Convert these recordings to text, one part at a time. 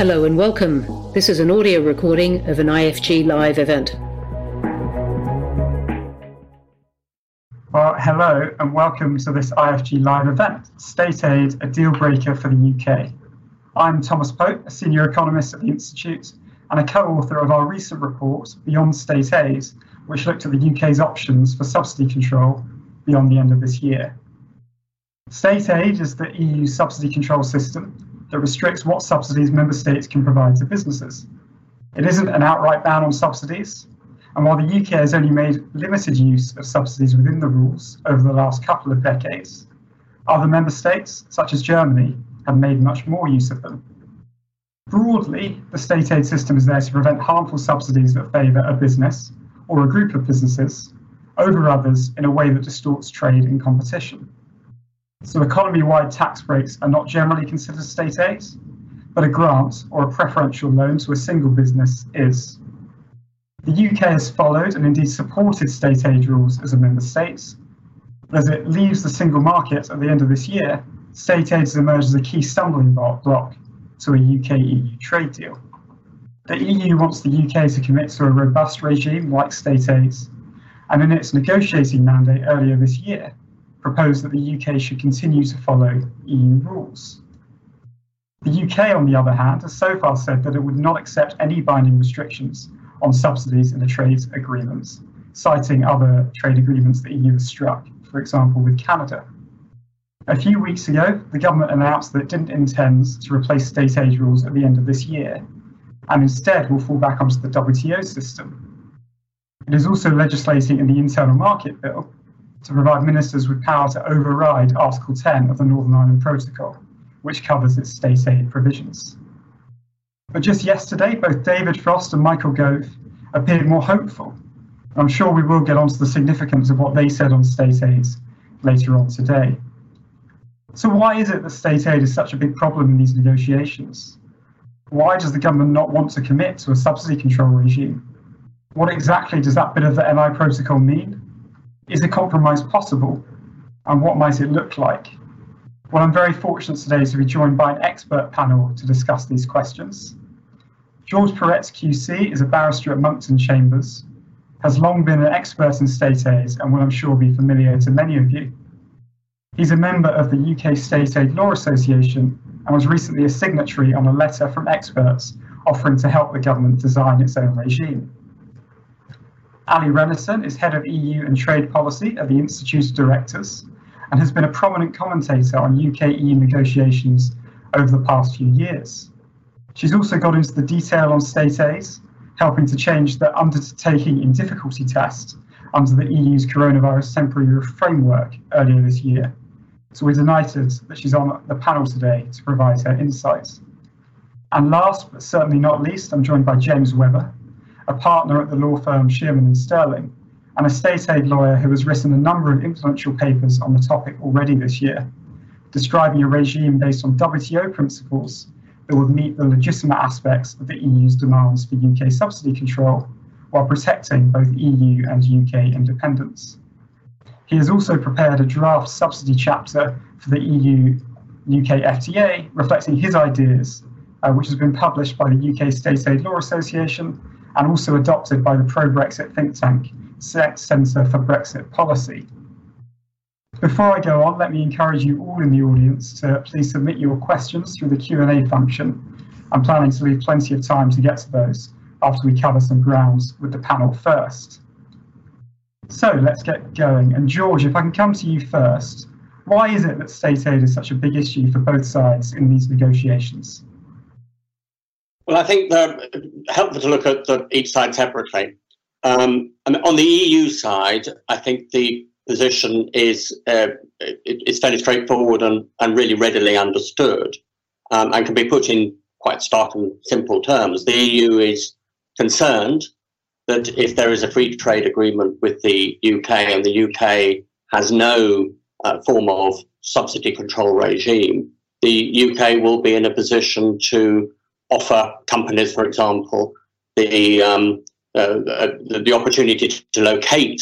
Hello and welcome. This is an audio recording of an IFG Live event. Well, hello and welcome to this IFG Live event, State Aid, a deal breaker for the UK. I'm Thomas Pope, a senior economist at the Institute and a co author of our recent report, Beyond State Aid, which looked at the UK's options for subsidy control beyond the end of this year. State aid is the EU subsidy control system that restricts what subsidies member states can provide to businesses. It isn't an outright ban on subsidies, and while the UK has only made limited use of subsidies within the rules over the last couple of decades, other member states, such as Germany, have made much more use of them. Broadly, the state aid system is there to prevent harmful subsidies that favour a business or a group of businesses over others in a way that distorts trade and competition. So economy wide tax breaks are not generally considered state aid, but a grant or a preferential loan to a single business is. The UK has followed and indeed supported state aid rules as a member state. But as it leaves the single market at the end of this year, state aid has emerged as a key stumbling block to a UK EU trade deal. The EU wants the UK to commit to a robust regime like state aid, and in its negotiating mandate earlier this year, proposed that the UK should continue to follow EU rules. The UK, on the other hand, has so far said that it would not accept any binding restrictions on subsidies in the trade agreements, citing other trade agreements the EU has struck, for example, with Canada. A few weeks ago, the government announced that it didn't intend to replace state aid rules at the end of this year, and instead will fall back onto the WTO system. It is also legislating in the Internal Market Bill to provide ministers with power to override Article 10 of the Northern Ireland Protocol, which covers its state aid provisions. But just yesterday, both David Frost and Michael Gove appeared more hopeful. I'm sure we will get onto the significance of what they said on state aid later on today. So, why is it that state aid is such a big problem in these negotiations? Why does the government not want to commit to a subsidy control regime? What exactly does that bit of the NI protocol mean? Is a compromise possible? And what might it look like? Well, I'm very fortunate today to be joined by an expert panel to discuss these questions. George Peretz QC is a barrister at Monckton Chambers, has long been an expert in state aid, and will I'm sure be familiar to many of you. He's a member of the UK State Aid Law Association and was recently a signatory on a letter from experts offering to help the government design its own regime. Allie Renison is head of EU and trade policy at the Institute of Directors and has been a prominent commentator on UK EU negotiations over the past few years. She's also got into the detail on state aid, helping to change the undertaking in difficulty test under the EU's coronavirus temporary framework earlier this year. So we're delighted that she's on the panel today to provide her insights. And last but certainly not least, I'm joined by James Webber, a partner at the law firm Shearman and Sterling, and a state aid lawyer who has written a number of influential papers on the topic already this year, describing a regime based on WTO principles that would meet the legitimate aspects of the EU's demands for UK subsidy control while protecting both EU and UK independence. He has also prepared a draft subsidy chapter for the EU UK FTA reflecting his ideas, uh, which has been published by the UK State Aid Law Association and also adopted by the pro-Brexit think tank Centre for Brexit Policy. Before I go on, let me encourage you all in the audience to please submit your questions through the Q&A function. I'm planning to leave plenty of time to get to those after we cover some grounds with the panel first. So let's get going. And George, if I can come to you first, why is it that state aid is such a big issue for both sides in these negotiations? Well, I think they're helpful to look at the, each side separately. Um, on the EU side, I think the position is uh, it, it's fairly straightforward and, and really readily understood, um, and can be put in quite stark and simple terms. The EU is concerned that if there is a free trade agreement with the UK and the UK has no uh, form of subsidy control regime, the UK will be in a position to offer companies, for example, the um, uh, the, the, opportunity to locate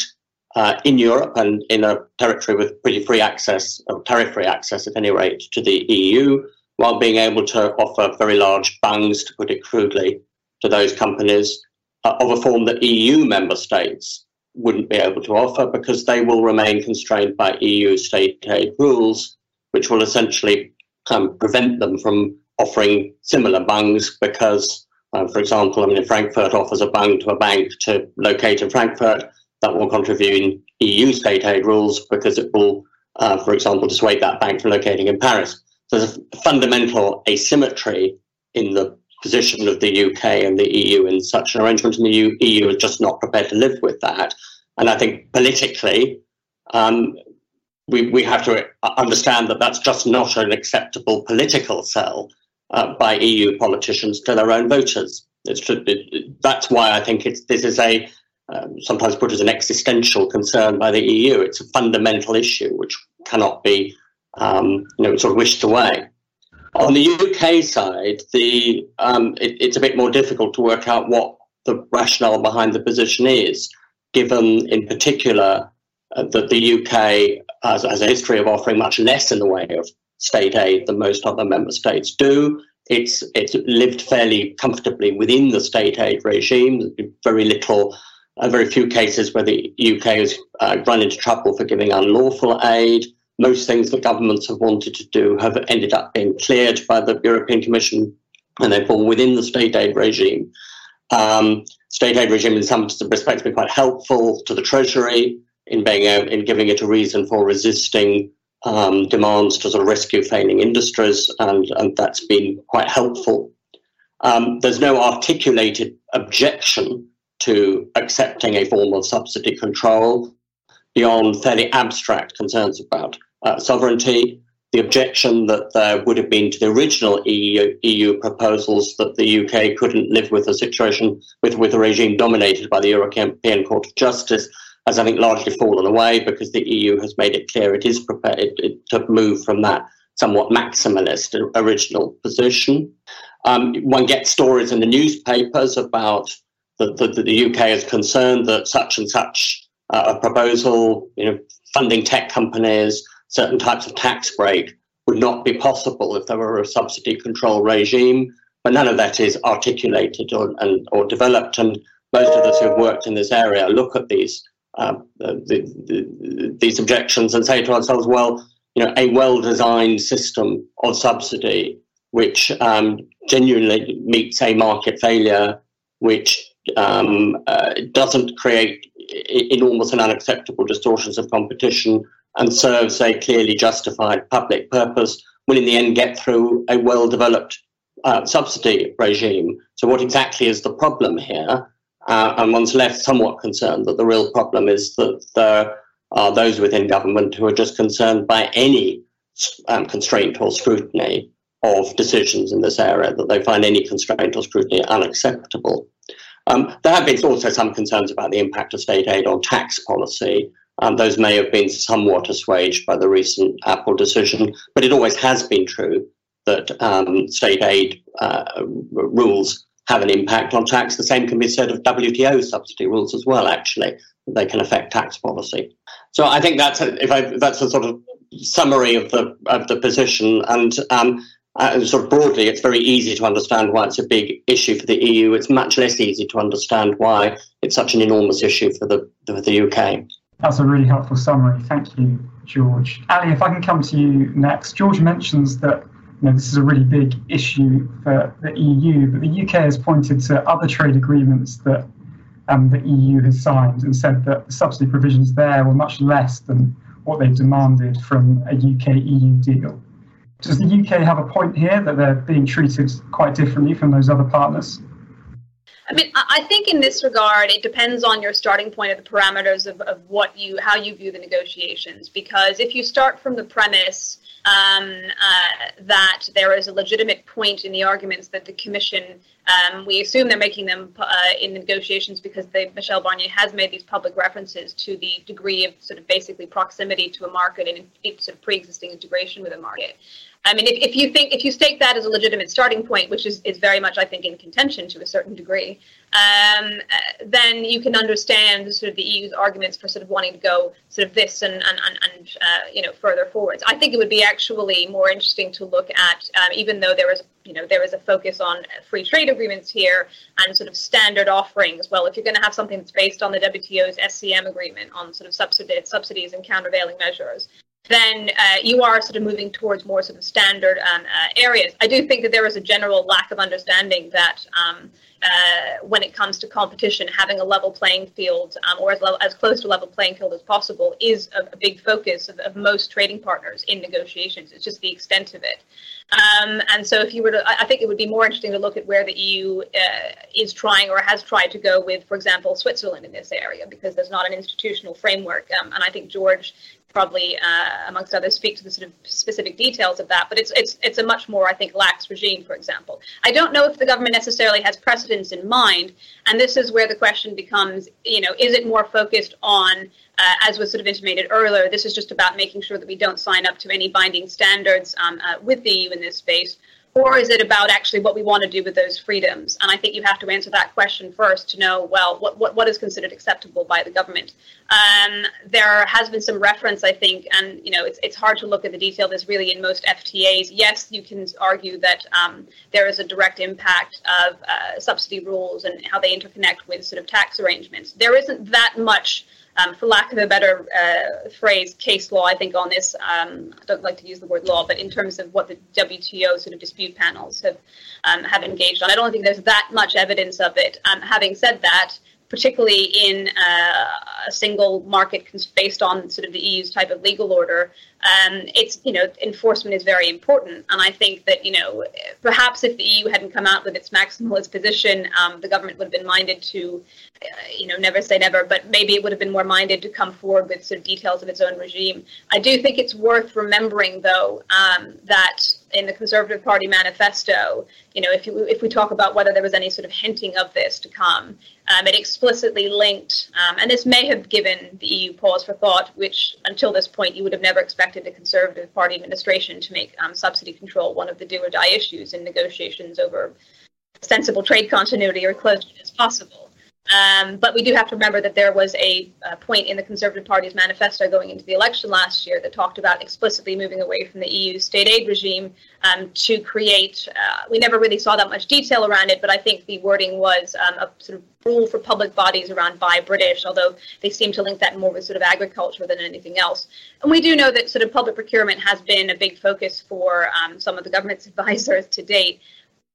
uh, in Europe and in a territory with pretty free access, or tariff-free access at any rate, to the EU, while being able to offer very large bungs, to put it crudely, to those companies uh, of a form that EU member states wouldn't be able to offer because they will remain constrained by EU state aid rules, which will essentially um, prevent them from offering similar bungs because, uh, for example, I mean, if Frankfurt offers a bung to a bank to locate in Frankfurt, that will contravene EU state aid rules because it will, uh, for example, dissuade that bank from locating in Paris. So there's a fundamental asymmetry in the position of the UK and the EU in such an arrangement, and the EU is just not prepared to live with that. And I think politically, um, we, we have to understand that that's just not an acceptable political sell uh, by EU politicians to their own voters. That's why I think this is a um, sometimes put as an existential concern by the EU. It's a fundamental issue which cannot be um, you know sort of wished away. On the UK side, the um, it, it's a bit more difficult to work out what the rationale behind the position is, given in particular uh, that the UK has, has, a history of offering much less in the way of state aid than most other member states do. It's it's lived fairly comfortably within the state aid regime. Very little, uh, very few cases where the UK has uh, run into trouble for giving unlawful aid. Most things that governments have wanted to do have ended up being cleared by the European Commission, and they fall within the state aid regime. Um, state aid regime, in some respects, been quite helpful to the Treasury in being in giving it a reason for resisting um, demands to sort of rescue failing industries, and, and that's been quite helpful. Um, there's no articulated objection to accepting a form of subsidy control beyond fairly abstract concerns about uh, sovereignty. The objection that there would have been to the original EU, EU proposals that the UK couldn't live with a situation with, with a regime dominated by the European Court of Justice has, I think, largely fallen away because the EU has made it clear it is prepared to move from that somewhat maximalist original position. Um, one gets stories in the newspapers about that the, the, UK is concerned that such and such uh, a proposal, you know, funding tech companies, certain types of tax break would not be possible if there were a subsidy control regime. But none of that is articulated or, and, or developed. And most of us who've worked in this area look at these um, the, the, these objections and say to ourselves, well, you know, a well-designed system of subsidy which um, genuinely meets a market failure, which um, uh, doesn't create enormous and unacceptable distortions of competition and serves a clearly justified public purpose, will in the end get through a well-developed uh, subsidy regime. So, what exactly is the problem here? Uh, and one's left somewhat concerned that the real problem is that there are those within government who are just concerned by any um, constraint or scrutiny of decisions in this area, that they find any constraint or scrutiny unacceptable. Um, there have been also some concerns about the impact of state aid on tax policy. Um, those may have been somewhat assuaged by the recent Apple decision, but it always has been true that um, state aid uh, rules have an impact on tax. The same can be said of WTO subsidy rules as well, actually. They can affect tax policy. So I think that's a, if I, that's a sort of summary of the of the position. And um, uh, sort of broadly, it's very easy to understand why it's a big issue for the EU. It's much less easy to understand why it's such an enormous issue for the for the UK. That's a really helpful summary. Thank you, George. Allie, if I can come to you next. George mentions that you know, this is a really big issue for the EU, but the UK has pointed to other trade agreements that um, the EU has signed and said that the subsidy provisions there were much less than what they demanded from a UK EU deal. Does the UK have a point here that they're being treated quite differently from those other partners? I mean, I think in this regard, it depends on your starting point of the parameters of, of what you, how you view the negotiations. Because if you start from the premise um, uh, that there is a legitimate point in the arguments that the Commission Um, we assume they're making them uh, in negotiations because they, Michel Barnier has made these public references to the degree of sort of basically proximity to a market and sort of pre-existing integration with a market. I mean, if, if you think if you stake that as a legitimate starting point, which is, is very much, I think, in contention to a certain degree, um, then you can understand sort of the EU's arguments for sort of wanting to go sort of this and and, and, and uh, you know further forwards. I think it would be actually more interesting to look at, um, even though there is you know there is a focus on free trade agreements here and sort of standard offerings. Well, if you're going to have something that's based on the WTO's SCM agreement on sort of subsidies, subsidies and countervailing measures, then uh, you are sort of moving towards more sort of standard um, uh, areas. I do think that there is a general lack of understanding that um, uh, when it comes to competition, having a level playing field um, or as, level, as close to level playing field as possible is a, a big focus of, of, most trading partners in negotiations. It's just the extent of it. Um, and so, if you were to, I think it would be more interesting to look at where the EU uh, is trying or has tried to go with, for example, Switzerland in this area, because there's not an institutional framework. Um, and I think George probably, uh, amongst others, speak to the sort of specific details of that. But it's it's it's a much more, I think, lax regime. For example, I don't know if the government necessarily has precedents in mind, and this is where the question becomes, you know, is it more focused on uh, as was sort of intimated earlier, this is just about making sure that we don't sign up to any binding standards um, uh, with the EU in this space, or is it about actually what we want to do with those freedoms? And I think you have to answer that question first to know, well, what, what, what is considered acceptable by the government? Um, there has been some reference, I think, and you know, it's, it's hard to look at the detail. There's really in most FTAs. Yes, you can argue that um, there is a direct impact of uh, subsidy rules and how they interconnect with sort of tax arrangements. There isn't that much um, for lack of a better uh, phrase, case law, I think, on this. Um, I don't like to use the word law, but in terms of what the WTO sort of dispute panels have um, have engaged on, I don't think there's that much evidence of it. Um, having said that, particularly in uh, a single market based on sort of the EU's type of legal order, um, it's you know enforcement is very important, and I think that you know perhaps if the EU hadn't come out with its maximalist position, um, the government would have been minded to, uh, you know, never say never, but maybe it would have been more minded to come forward with sort of details of its own regime. I do think it's worth remembering though um, that in the Conservative Party manifesto, you know, if you if we talk about whether there was any sort of hinting of this to come, um, it explicitly linked, um, and this may have given the EU pause for thought, which until this point you would have never expected the Conservative Party administration to make um, subsidy control one of the do or die issues in negotiations over sensible trade continuity or close as possible. Um, but we do have to remember that there was a, a, point in the Conservative Party's manifesto going into the election last year that talked about explicitly moving away from the EU state aid regime um, to create. Uh, we never really saw that much detail around it, but I think the wording was um, a sort of rule for public bodies around buy British, although they seem to link that more with sort of agriculture than anything else. And we do know that sort of public procurement has been a big focus for um, some of the government's advisors to date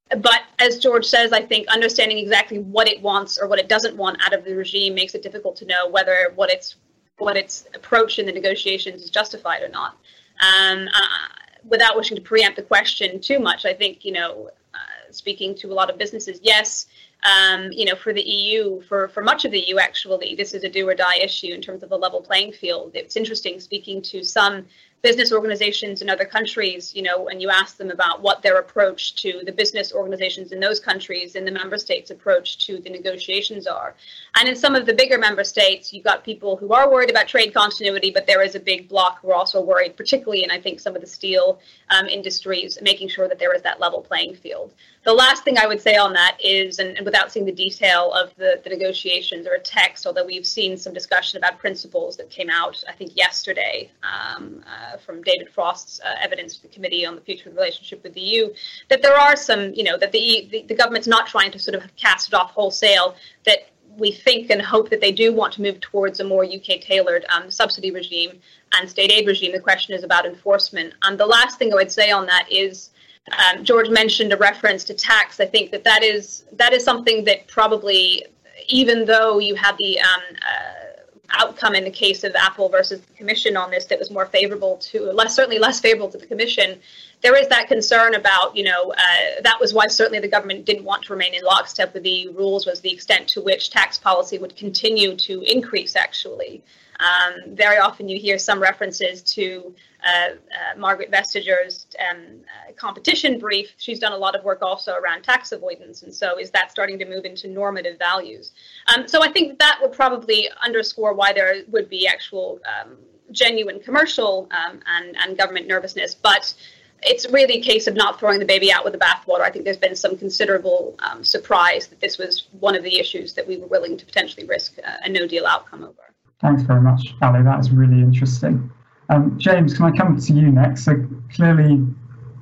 but as George says, I think understanding exactly what it wants or what it doesn't want out of the regime makes it difficult to know whether what its what its approach in the negotiations is justified or not. Um, uh, without wishing to preempt the question too much, I think you know, uh, speaking to a lot of businesses, yes, um, you know, for the EU, for, for much of the EU, actually, this is a do or die issue in terms of the level playing field. It's interesting speaking to some business organizations in other countries, you know, and you ask them about what their approach to the business organizations in those countries and the member states' approach to the negotiations are. And in some of the bigger member states, you've got people who are worried about trade continuity, but there is a big block who are also worried, particularly in, I think, some of the steel um, industries, making sure that there is that level playing field. The last thing I would say on that is, and, and without seeing the detail of the, the negotiations or a text, although we've seen some discussion about principles that came out, I think, yesterday um, uh, from David Frost's uh, evidence to the Committee on the Future of the Relationship with the EU, that there are some, you know, that the, the, the government's not trying to sort of cast it off wholesale, that we think and hope that they do want to move towards a more UK tailored um, subsidy regime and state aid regime. The question is about enforcement. And the last thing I would say on that is um, George mentioned a reference to tax. I think that that is that is something that probably, even though you had the um, uh, outcome in the case of Apple versus the Commission on this that was more favorable to less certainly less favorable to the Commission, there is that concern about you know uh, that was why certainly the government didn't want to remain in lockstep with the rules was the extent to which tax policy would continue to increase actually. Um, very often you hear some references to uh, uh, Margaret Vestager's um, uh, competition brief, she's done a lot of work also around tax avoidance. And so is that starting to move into normative values? Um, so I think that would probably underscore why there would be actual um, genuine commercial um, and, and government nervousness. But it's really a case of not throwing the baby out with the bathwater. I think there's been some considerable um, surprise that this was one of the issues that we were willing to potentially risk a, a no deal outcome over. Thanks very much, Allie. That is really interesting. Um, James, can I come to you next? So clearly,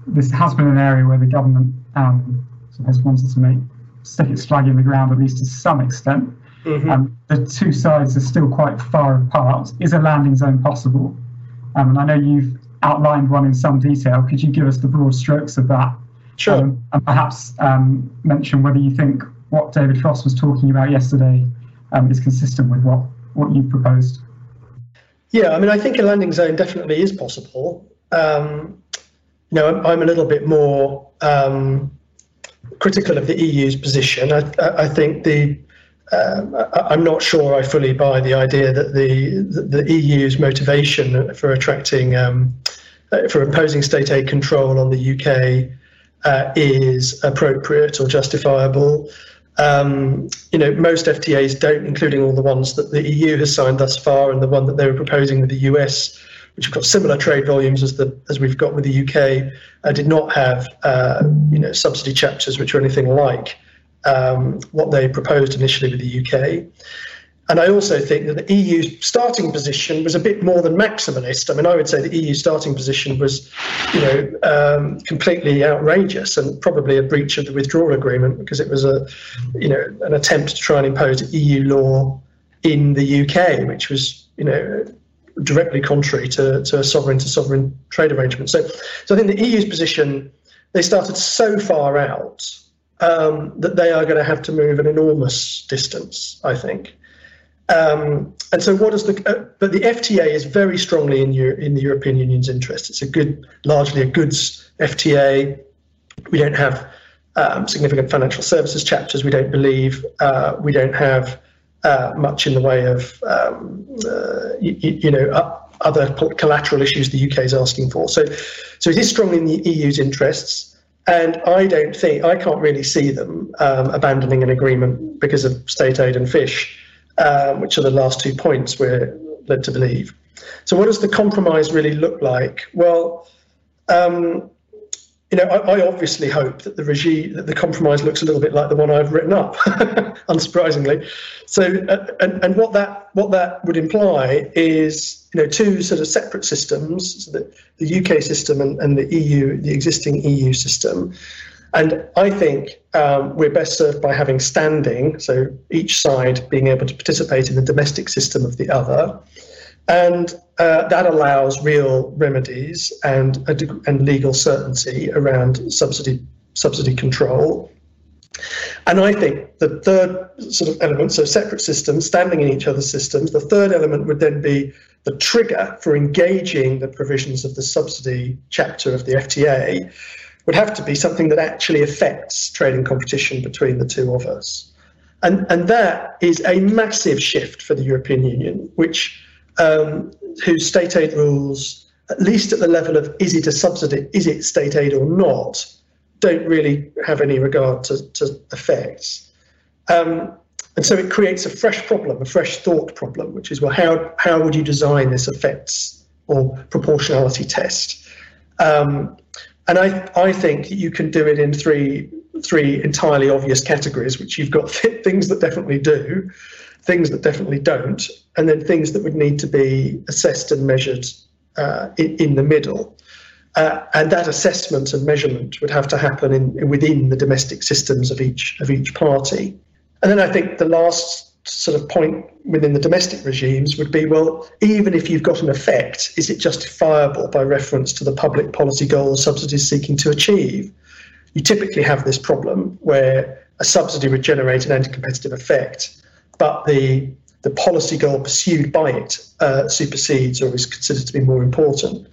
this has been an area where the government um, has wanted to make stick its flag in the ground, at least to some extent. Mm-hmm. Um, the two sides are still quite far apart. Is a landing zone possible? Um, and I know you've outlined one in some detail. Could you give us the broad strokes of that? Sure. Um, and perhaps um, mention whether you think what David Frost was talking about yesterday um, is consistent with what, what you proposed. Yeah, I mean, I think a landing zone definitely is possible. Um, you know, I'm, a little bit more um, critical of the EU's position. I, I think the um, I'm not sure I fully buy the idea that the the, the EU's motivation for attracting um, uh, for imposing state aid control on the UK uh, is appropriate or justifiable. Um, you know, most FTAs don't, including all the ones that the EU has signed thus far, and the one that they were proposing with the US, which have got similar trade volumes as the as we've got with the UK, uh, did not have uh, you know subsidy chapters which are anything like um, what they proposed initially with the UK. And I also think that the EU starting position was a bit more than maximalist. I mean, I would say the EU starting position was, you know, um, completely outrageous and probably a breach of the withdrawal agreement because it was a, you know, an attempt to try and impose EU law in the UK, which was, you know, directly contrary to, to a sovereign to sovereign trade arrangement. So, so I think the EU's position, they started so far out um, that they are going to have to move an enormous distance, I think. Um, and so, what is the? Uh, but the FTA is very strongly in Euro, in the European Union's interest. It's a good, largely a goods FTA. We don't have um, significant financial services chapters. We don't believe. Uh, we don't have uh, much in the way of, um, uh, you, you, know, other collateral issues the UK is asking for. So, so it is strongly in the EU's interests. And I don't think, I can't really see them um, abandoning an agreement because of state aid and fish, um, which are the last two points we're led to believe. So, what does the compromise really look like? Well, um, you know, I, I, obviously hope that the regime, that the compromise looks a little bit like the one I've written up, unsurprisingly. So, uh, and, and what that what that would imply is, you know, two sort of separate systems, so the, the UK system and, and the EU, the existing EU system. And I think um, we're best served by having standing, so each side being able to participate in the domestic system of the other. And uh, that allows real remedies and, and legal certainty around subsidy, subsidy control. And I think the third sort of element, so separate systems standing in each other's systems, the third element would then be the trigger for engaging the provisions of the subsidy chapter of the FTA would have to be something that actually affects trading competition between the two of us. And, and that is a massive shift for the European Union, which um, whose state aid rules, at least at the level of is it a subsidy, is it state aid or not, don't really have any regard to, to effects. Um, and so it creates a fresh problem, a fresh thought problem, which is well, how, how would you design this effects or proportionality test? Um, and I, I think you can do it in three, three entirely obvious categories, which you've got things that definitely do, things that definitely don't, and then things that would need to be assessed and measured uh, in, in, the middle. Uh, and that assessment and measurement would have to happen in, within the domestic systems of each of each party. And then I think the last sort of point within the domestic regimes would be well, even if you've got an effect, is it justifiable by reference to the public policy goals subsidies seeking to achieve? You typically have this problem where a subsidy would generate an anti competitive effect but the the policy goal pursued by it uh, supersedes or is considered to be more important.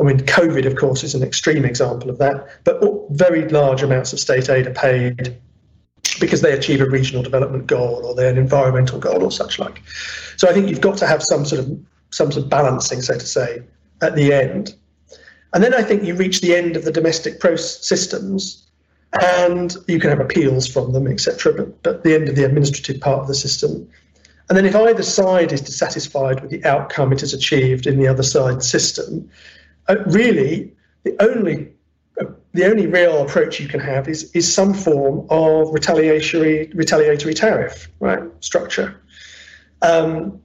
I mean, COVID, of course, is an extreme example of that, but very large amounts of state aid are paid because they achieve a regional development goal or they're an environmental goal or such like. So I think you've got to have some sort of some sort of balancing, so to say, at the end. And then I think you reach the end of the domestic process systems and you can have appeals from them, etc. But, but the end of the administrative part of the system. And then if either side is dissatisfied with the outcome it has achieved in the other side's system, uh, really the only the only real approach you can have is is some form of retaliatory retaliatory tariff right structure, um,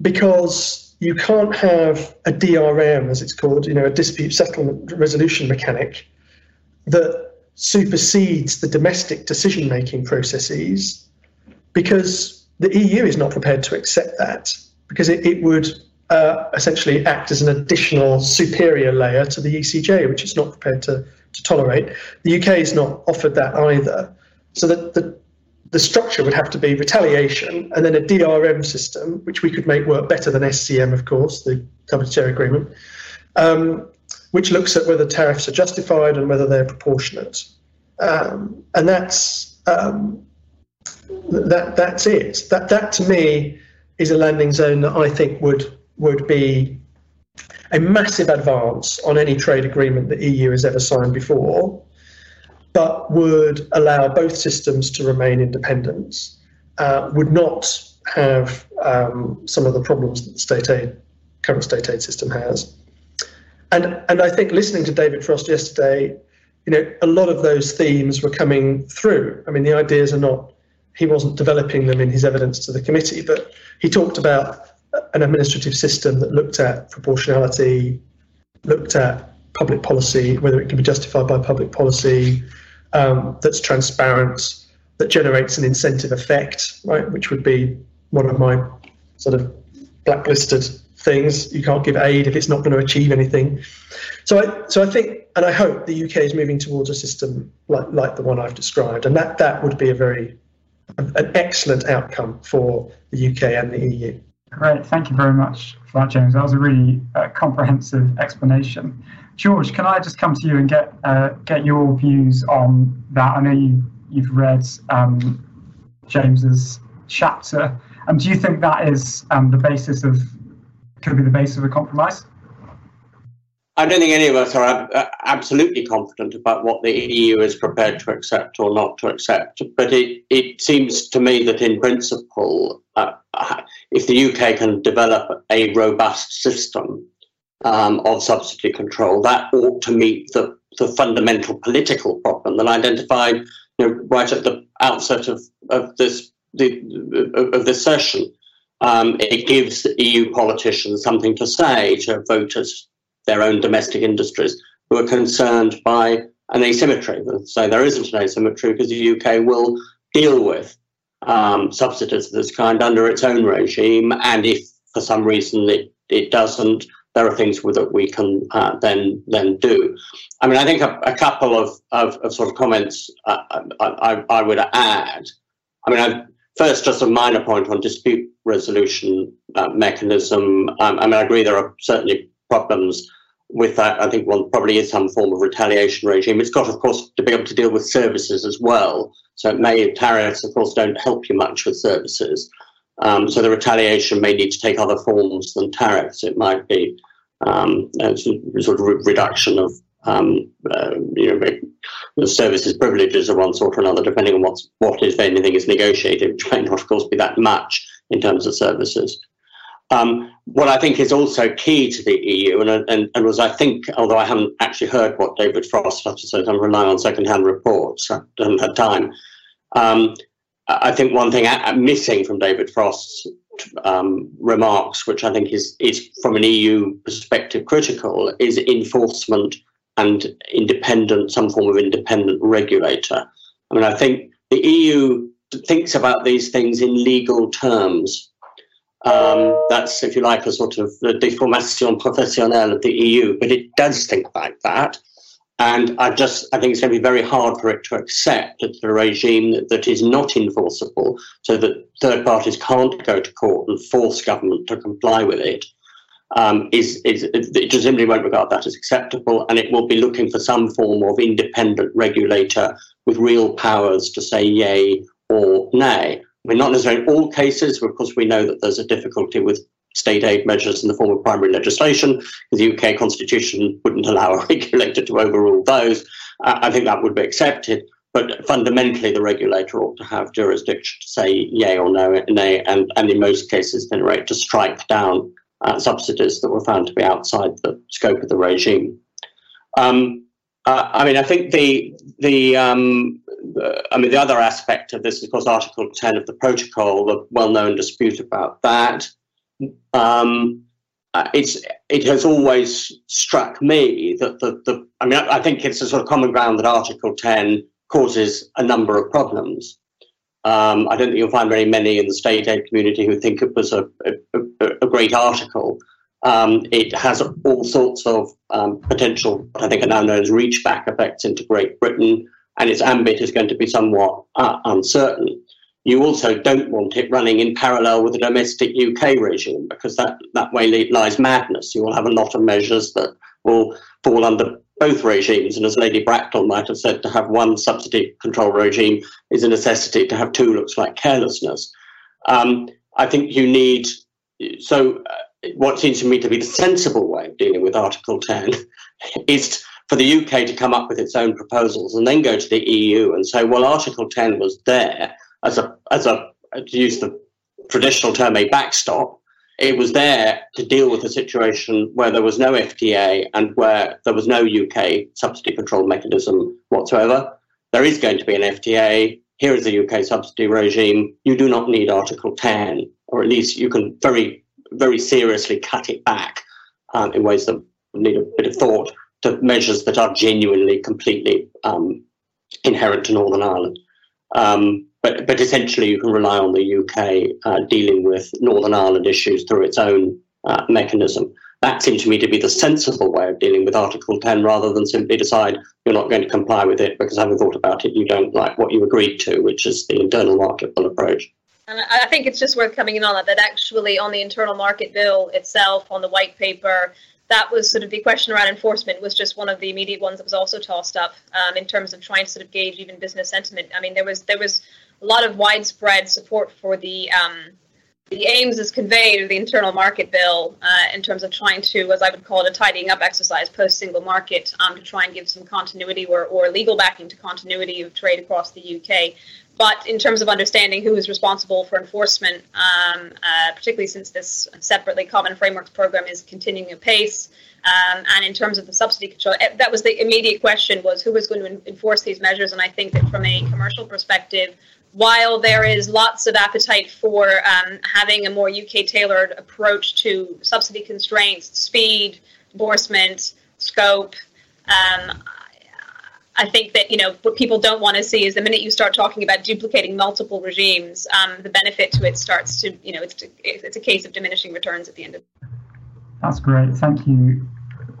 because you can't have a DRM as it's called, you know, a dispute settlement resolution mechanic that supersedes the domestic decision making processes because the EU is not prepared to accept that because it, it would uh, essentially act as an additional superior layer to the ECJ, which it's not prepared to, to tolerate. The UK is not offered that either. So that the, the structure would have to be retaliation and then a DRM system, which we could make work better than SCM, of course, the WTO agreement, um, which looks at whether tariffs are justified and whether they're proportionate. Um, and that's um, that that's it. That that to me is a landing zone that I think would would be a massive advance on any trade agreement the EU has ever signed before, but would allow both systems to remain independent. Uh, would not have um, some of the problems that the state aid current state aid system has. And and I think listening to David Frost yesterday, you know, a lot of those themes were coming through. I mean, the ideas are not he wasn't developing them in his evidence to the committee, but he talked about an administrative system that looked at proportionality, looked at public policy, whether it can be justified by public policy, um, that's transparent, that generates an incentive effect, right, which would be one of my sort of blacklisted things. You can't give aid if it's not going to achieve anything. So I, so I think, and I hope the UK is moving towards a system like, like the one I've described, and that, that would be a very an excellent outcome for the UK and the EU. Great, thank you very much for that, James. That was a really uh, comprehensive explanation. George, can I just come to you and get uh, get your views on that? I know you you've read um, James's chapter, and do you think that is um, the basis of could be the basis of a compromise? I don't think any of us are absolutely confident about what the EU is prepared to accept or not to accept. But it, it seems to me that, in principle, uh, if the UK can develop a robust system um, of subsidy control, that ought to meet the, the fundamental political problem that I identified you know, right at the outset of, of this the, of this session. Um, it gives EU politicians something to say to voters their own domestic industries who are concerned by an asymmetry. So there isn't an asymmetry because the UK will deal with um, subsidies of this kind under its own regime. And if for some reason it, it doesn't, there are things that we can uh, then then do. I mean, I think a, a couple of, of, of, sort of comments uh, I, I, I, would add. I mean, I, first, just a minor point on dispute resolution uh, mechanism. Um, I mean, I agree there are certainly problems with that, I think one probably is some form of retaliation regime. It's got, of course, to be able to deal with services as well. So it may tariffs, of course, don't help you much with services. Um, so the retaliation may need to take other forms than tariffs. It might be um, a sort of reduction of um, uh, you know the services privileges of one sort or another, depending on what's what if anything is negotiated, which may not, of course, be that much in terms of services. Um, what I think is also key to the EU, and, and, and, was I think, although I haven't actually heard what David Frost say, I'm relying on second-hand reports. I haven't had time. Um, I think one thing missing from David Frost's um, remarks, which I think is, is from an EU perspective critical, is enforcement and independent, some form of independent regulator. I mean, I think the EU thinks about these things in legal terms um, that's, if you like, a sort of the deformation professionnelle of the EU, but it does think like that. And I just, I think it's going to be very hard for it to accept that a regime that, that is not enforceable, so that third parties can't go to court and force government to comply with it, um, is, is it just simply won't regard that as acceptable, and it will be looking for some form of independent regulator with real powers to say yay or nay. Mean, not necessarily in all cases, but of course, we know that there's a difficulty with state aid measures in the form of primary legislation. The UK constitution wouldn't allow a regulator to overrule those. I think that would be accepted. But fundamentally, the regulator ought to have jurisdiction to say yay or no, nay, and, and in most cases, generate to strike down uh, subsidies that were found to be outside the scope of the regime. Um, uh, I mean, I think the the um, I mean the other aspect of this of course, Article Ten of the Protocol, the well-known dispute about that. Um, uh, it's it has always struck me that the, the I mean I, I, think it's a sort of common ground that Article Ten causes a number of problems. Um, I don't think you'll find very many in the state aid community who think it was a, a, a great article. Um, it has all sorts of um, potential, I think, are now known as reach back effects into Great Britain, and its ambit is going to be somewhat uh, uncertain. You also don't want it running in parallel with the domestic UK regime because that, that way lies madness. You will have a lot of measures that will fall under both regimes. And as Lady Bracknell might have said, to have one subsidy control regime is a necessity. To have two looks like carelessness. Um, I think you need. So, uh, what seems to me to be the sensible way of dealing with Article 10 is for the UK to come up with its own proposals and then go to the EU and say, well, Article 10 was there as a, as a to use the traditional term, a backstop it was there to deal with a situation where there was no FTA and where there was no UK subsidy control mechanism whatsoever. There is going to be an FTA. Here is the UK subsidy regime. You do not need Article 10, or at least you can very, very seriously cut it back um, in ways that need a bit of thought to measures that are genuinely, completely um, inherent to Northern Ireland. Um, but, but essentially, you can rely on the UK uh, dealing with Northern Ireland issues through its own uh, mechanism. That seems to me to be the sensible way of dealing with Article 10 rather than simply decide you're not going to comply with it because having thought about it, you don't like what you agreed to, which is the internal market bill approach. And I think it's just worth coming in on that, that actually on the internal market bill itself, on the white paper, that was sort of the question around enforcement was just one of the immediate ones that was also tossed up um, in terms of trying to sort of gauge even business sentiment. I mean, there was there was a lot of widespread support for the um, the aims as conveyed of the internal market bill uh, in terms of trying to, as I would call it, a tidying up exercise post single market um, to try and give some continuity or, or legal backing to continuity of trade across the UK. But in terms of understanding who is responsible for enforcement, um, uh, particularly since this separately common frameworks program is continuing apace, um, and in terms of the subsidy control, eh, that was the immediate question: was who was going to enforce these measures? And I think that from a commercial perspective, while there is lots of appetite for um, having a more UK tailored approach to subsidy constraints, speed, enforcement, scope, um, I think that you know what people don't want to see is the minute you start talking about duplicating multiple regimes, um, the benefit to it starts to you know it's it's a case of diminishing returns at the end of. That's great. Thank you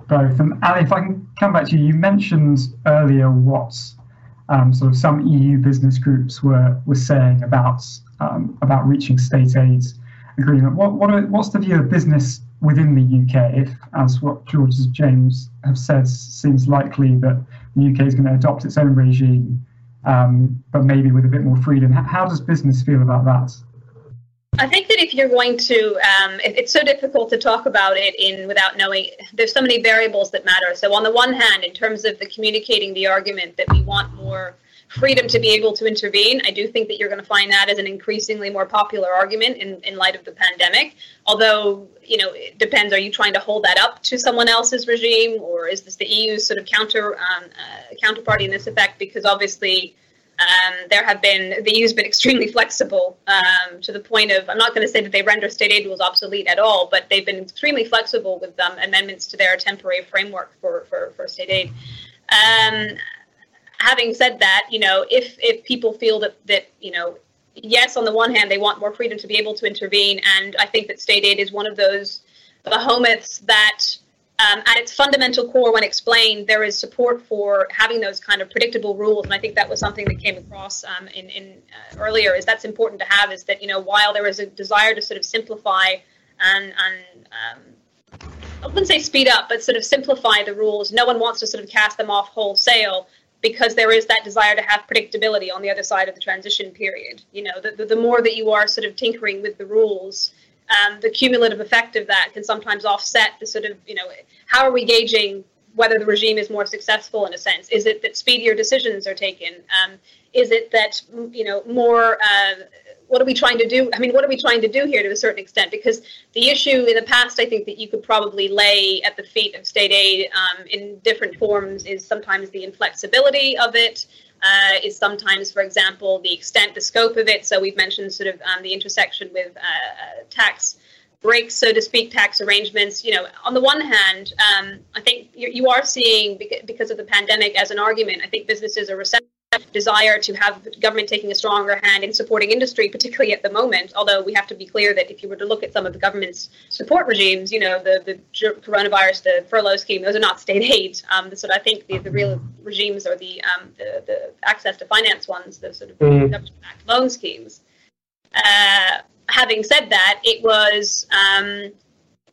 both. And Allie, if I can come back to you, you mentioned earlier what um, sort of some EU business groups were were saying about um, about reaching state aid agreement. What what are, what's the view of business within the UK if, as what George James have said, seems likely that the UK is going to adopt its own regime, um, but maybe with a bit more freedom? How does business feel about that? I think that if you're going to, um, it's so difficult to talk about it in without knowing. There's so many variables that matter. So on the one hand, in terms of the communicating the argument that we want more freedom to be able to intervene, I do think that you're going to find that as an increasingly more popular argument in, in light of the pandemic. Although, you know, it depends. Are you trying to hold that up to someone else's regime, or is this the EU's sort of counter um, uh, counterparty in this effect? Because obviously um, there have been the EU's been extremely flexible um, to the point of I'm not going to say that they render state aid rules obsolete at all, but they've been extremely flexible with um, amendments to their temporary framework for for, for state aid. Having said that, you know, if if people feel that that you know, yes, on the one hand they want more freedom to be able to intervene, and I think that state aid is one of those behemoths that um, at its fundamental core, when explained, there is support for having those kind of predictable rules, and I think that was something that came across um, in, in uh, earlier. Is that's important to have? Is that you know while there is a desire to sort of simplify and and um, I wouldn't say speed up, but sort of simplify the rules. No one wants to sort of cast them off wholesale because there is that desire to have predictability on the other side of the transition period. You know, the, the, the more that you are sort of tinkering with the rules, um, the cumulative effect of that can sometimes offset the sort of, you know, how are we gauging whether the regime is more successful in a sense? Is it that speedier decisions are taken? Um, is it that, you know, more, uh, what are we trying to do? I mean, what are we trying to do here to a certain extent? Because the issue in the past, I think that you could probably lay at the feet of state aid um, in different forms is sometimes the inflexibility of it, uh, is sometimes, for example, the extent, the scope of it. So we've mentioned sort of um, the intersection with uh, uh, tax breaks, so to speak, tax arrangements. You know, on the one hand, um, I think you, you are seeing because of the pandemic as an argument. I think businesses are receptive desire to have government taking a stronger hand in supporting industry, particularly at the moment. Although we have to be clear that if you were to look at some of the government's support regimes, you know, the, the coronavirus, the furlough scheme, those are not state aid. Um, so I think the, the real regimes are the, um, the, the access to finance ones, the sort of mm. government-backed loan schemes. Uh, having said that, it was um,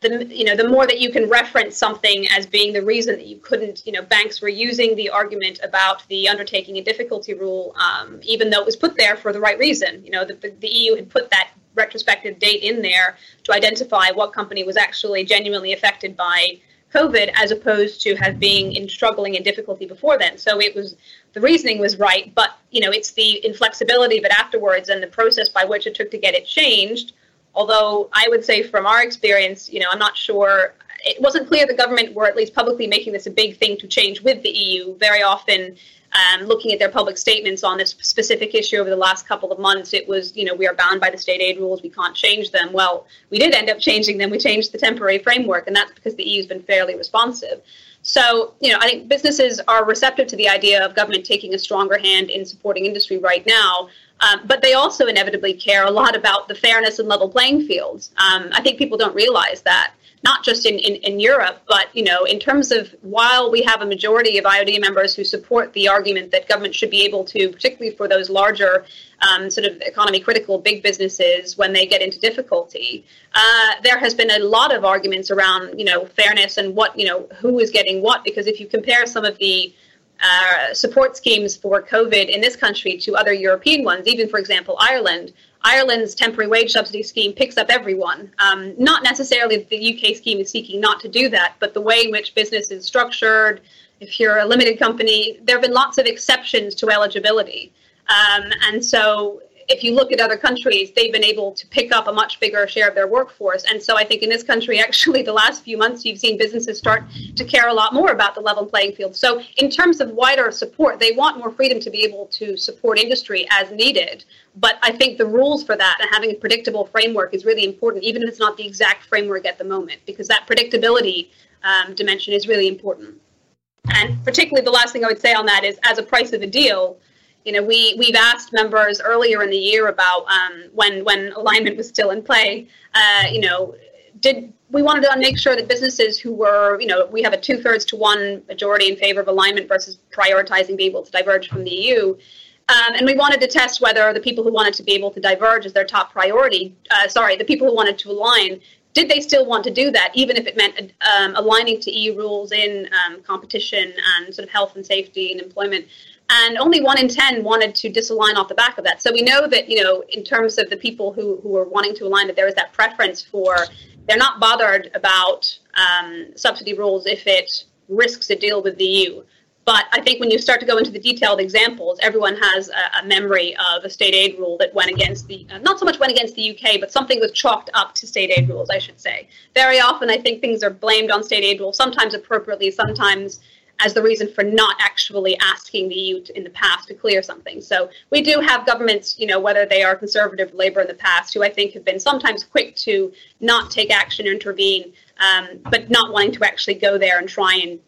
the you know the more that you can reference something as being the reason that you couldn't you know banks were using the argument about the undertaking and difficulty rule um, even though it was put there for the right reason. You know the, the, the eu had put that retrospective date in there to identify what company was actually genuinely affected by covid as opposed to have being in struggling and difficulty before then. So it was the reasoning was right but you know it's the inflexibility it afterwards and the process by which it took to get it changed Although I would say from our experience, you know, I'm not sure. It wasn't clear the government were at least publicly making this a big thing to change with the EU. Very often, um, looking at their public statements on this specific issue over the last couple of months, it was, you know, we are bound by the state aid rules. We can't change them. Well, we did end up changing them. We changed the temporary framework, and that's because the EU has been fairly responsive. So, you know, I think businesses are receptive to the idea of government taking a stronger hand in supporting industry right now. Um, but they also inevitably care a lot about the fairness and level playing fields. Um, I think people don't realize that, not just in, in, in, Europe, but you know, in terms of while we have a majority of IOD members who support the argument that government should be able to, particularly for those larger um, sort of economy critical big businesses when they get into difficulty, uh, there has been a lot of arguments around you know fairness and what you know who is getting what because if you compare some of the uh, support schemes for COVID in this country to other European ones, even for example, Ireland. Ireland's temporary wage subsidy scheme picks up everyone. Um, not necessarily that the UK scheme is seeking not to do that, but the way in which business is structured, if you're a limited company, there have been lots of exceptions to eligibility. Um, and so if you look at other countries, they've been able to pick up a much bigger share of their workforce. And so I think in this country, actually, the last few months, you've seen businesses start to care a lot more about the level playing field. So, in terms of wider support, they want more freedom to be able to support industry as needed. But I think the rules for that and having a predictable framework is really important, even if it's not the exact framework at the moment, because that predictability um, dimension is really important. And particularly the last thing I would say on that is as a price of a deal, you know, we we've asked members earlier in the year about um, when when alignment was still in play. Uh, you know, did we wanted to make sure that businesses who were, you know, we have a two thirds to one majority in favor of alignment versus prioritizing being able to diverge from the EU. Um, and we wanted to test whether the people who wanted to be able to diverge as their top priority, uh, sorry, the people who wanted to align, did they still want to do that, even if it meant um, aligning to EU rules in um, competition and sort of health and safety and employment? And only one in 10 wanted to disalign off the back of that. So we know that, you know, in terms of the people who, who are wanting to align, that there is that preference for, they're not bothered about um, subsidy rules if it risks a deal with the EU. But I think when you start to go into the detailed examples, everyone has a, a memory of a state aid rule that went against the, uh, not so much went against the UK, but something was chalked up to state aid rules, I should say. Very often, I think things are blamed on state aid rules, sometimes appropriately, sometimes as the reason for not actually asking the EU in the past to clear something. So we do have governments, you know, whether they are conservative or Labour in the past, who I think have been sometimes quick to not take action intervene, um, but not wanting to actually go there and try and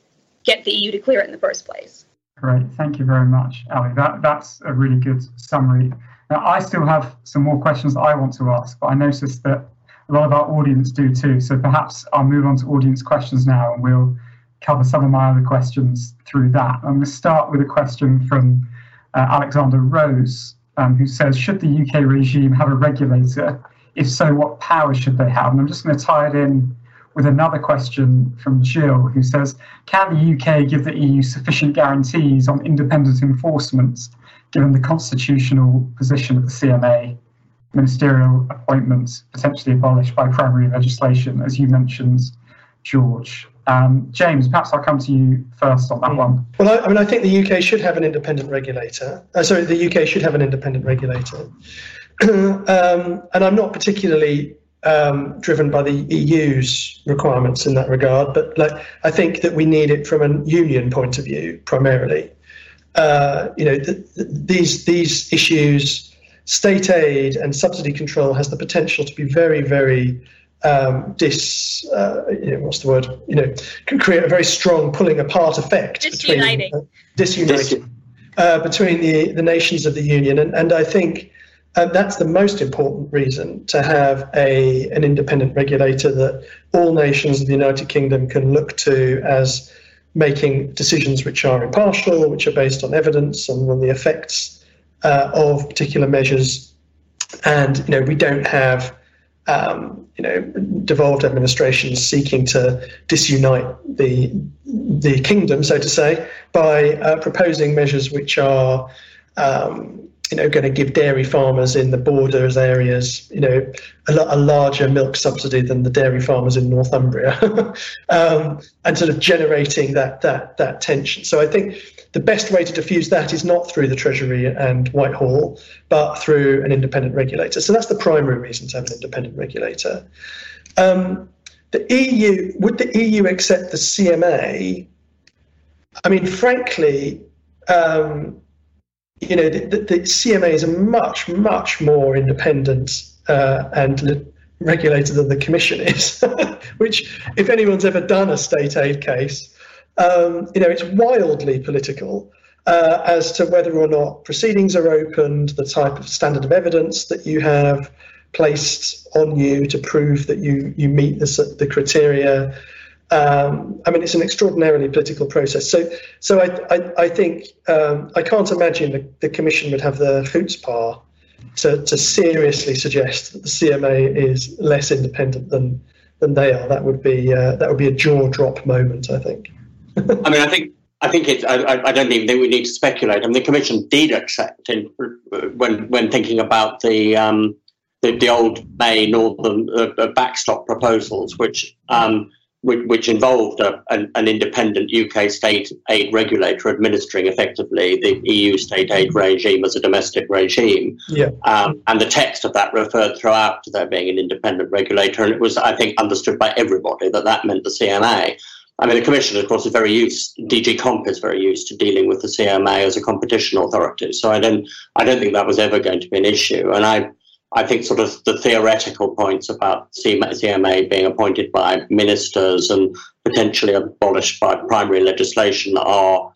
get the EU to clear it in the first place. Great, thank you very much, Allie. That that's a really good summary. Now, I still have some more questions I want to ask, but I noticed that a lot of our audience do too. So perhaps I'll move on to audience questions now, and we'll cover some of my other questions through that. I'm going to start with a question from uh, Alexander Rose, um, who says, should the UK regime have a regulator? If so, what powers should they have? And I'm just going to tie it in with another question from Jill, who says, can the UK give the EU sufficient guarantees on independent enforcement, given the constitutional position of the CMA? ministerial appointments potentially abolished by primary legislation, as you mentioned, George. Um, James, perhaps I'll come to you first on that one. Well, I, I mean, I think the UK should have an independent regulator. Uh, sorry, the UK should have an independent regulator. um, and I'm not particularly um, driven by the EU's requirements in that regard, but like, I think that we need it from a union point of view primarily. Uh, you know, th- th- these these issues, state aid and subsidy control has the potential to be very, very um, dis, uh, you know, what's the word? You know, can create a very strong pulling apart effect. Disuniting. Between, uh, disuniting. Uh, between the, the nations of the union. And, and I think um, that's the most important reason to have a, an independent regulator that all nations of the United Kingdom can look to as making decisions which are impartial, which are based on evidence and on the effects uh, of particular measures. And you know, we don't have um, you know, devolved administrations seeking to disunite the the kingdom, so to say, by uh, proposing measures which are, um, you know, going to give dairy farmers in the borders areas, you know, a, a larger milk subsidy than the dairy farmers in Northumbria, um, and sort of generating that that that tension. So I think the best way to diffuse that is not through the Treasury and Whitehall, but through an independent regulator. So that's the primary reason to have an independent regulator. Um, the EU would the EU accept the CMA? I mean, frankly, um, you know, the, the, the, CMA is a much, much more independent uh, and regulator than the Commission is. which, if anyone's ever done a state aid case, um, you know, it's wildly political uh, as to whether or not proceedings are opened, the type of standard of evidence that you have placed on you to prove that you you meet the, the criteria. Um, I mean, it's an extraordinarily political process. So, so I, I, I think um, I can't imagine the, the Commission would have the chutzpah to, to seriously suggest that the CMA is less independent than than they are. That would be uh, that would be a jaw drop moment, I think. I mean, I think I think it's. I, I, don't even think we need to speculate. I mean, the Commission did accept in, when when thinking about the um, the, the, old May Northern uh, uh backstop proposals, which um, which, which, involved a, an, an, independent UK state aid regulator administering effectively the EU state aid regime as a domestic regime. Yeah. Um, and the text of that referred throughout to there being an independent regulator, and it was, I think, understood by everybody that that meant the CMA. I mean, the Commission, of course, is very used. DG Comp is very used to dealing with the CMA as a competition authority. So I don't, I don't think that was ever going to be an issue. And I, I think sort of the theoretical points about CMA being appointed by ministers and potentially abolished by primary legislation are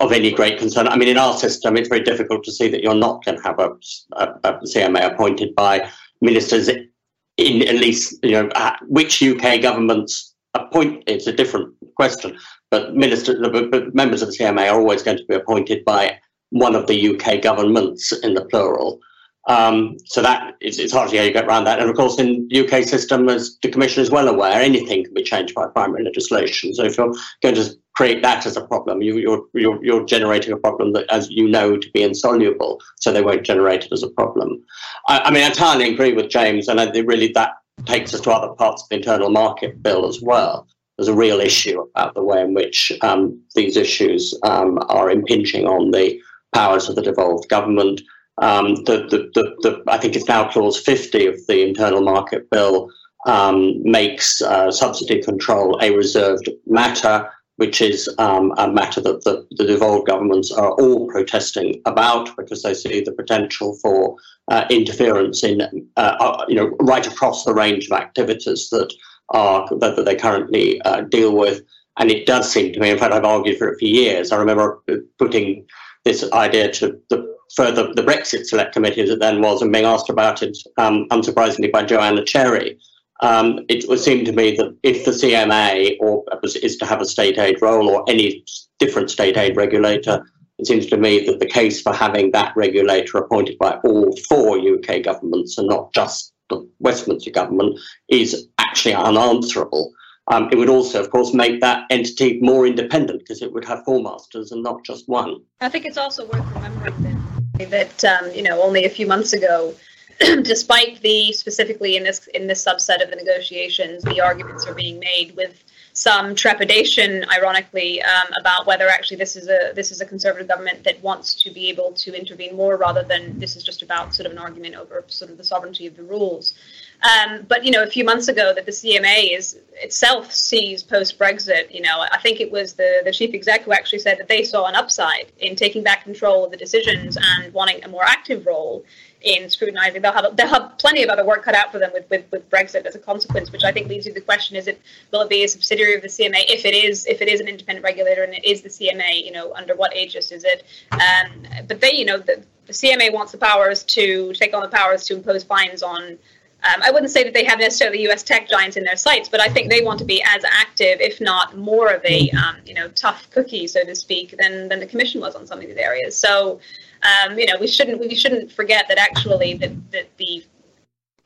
of any great concern. I mean, in our system, it's very difficult to see that you're not going to have a, a, a CMA appointed by ministers in at least, you know, which UK governments appoint, it's a different question, but minister, but members of the CMA are always going to be appointed by one of the UK governments in the plural. Um, so that is, it's hard to how you get around that. And of course, in the UK system, as the Commission is well aware, anything can be changed by primary legislation. So if you're going to create that as a problem, you, are you're, you're, you're generating a problem that, as you know, to be insoluble. So they won't generate it as a problem. I, I mean, I entirely agree with James, and I, really that takes us to other parts of the internal market bill as well. There's a real issue about the way in which um, these issues um, are impinging on the powers of the devolved government. Um, the, the, the, I think it's now clause 50 of the internal market bill um, makes uh, subsidy control a reserved matter which is um, a matter that the, the, devolved governments are all protesting about because they see the potential for uh, interference in, uh, uh, you know, right across the range of activities that are that, that they currently uh, deal with. And it does seem to me, in fact, I've argued for it for years. I remember putting this idea to the further the Brexit Select Committee as it then was, and being asked about it, um, unsurprisingly, by Joanna Cherry um, it would seem to me that if the CMA or is to have a state aid role or any different state aid regulator, it seems to me that the case for having that regulator appointed by all four UK governments and not just the Westminster government is actually unanswerable. Um, it would also, of course, make that entity more independent because it would have four masters and not just one. I think it's also worth remembering that, um, you know, only a few months ago, despite the specifically in this in this subset of the negotiations, the arguments are being made with some trepidation, ironically, um, about whether actually this is a this is a conservative government that wants to be able to intervene more, rather than this is just about sort of an argument over sort of the sovereignty of the rules. Um, but you know, a few months ago, that the CMA is itself sees post Brexit. You know, I think it was the the chief exec who actually said that they saw an upside in taking back control of the decisions and wanting a more active role in scrutinizing. They'll have they'll have plenty of other work cut out for them with, with, with Brexit as a consequence, which I think leads to the question: Is it will it be a subsidiary of the CMA? If it is, if it is an independent regulator and it is the CMA, you know, under what aegis is it? Um, but they, you know, the, the CMA wants the powers to take on the powers to impose fines on um, I wouldn't say that they have necessarily U.S. tech giants in their sights, but I think they want to be as active, if not more of a um, you know tough cookie, so to speak, than than the Commission was on some of these areas. So um, you know we shouldn't we shouldn't forget that actually that, that the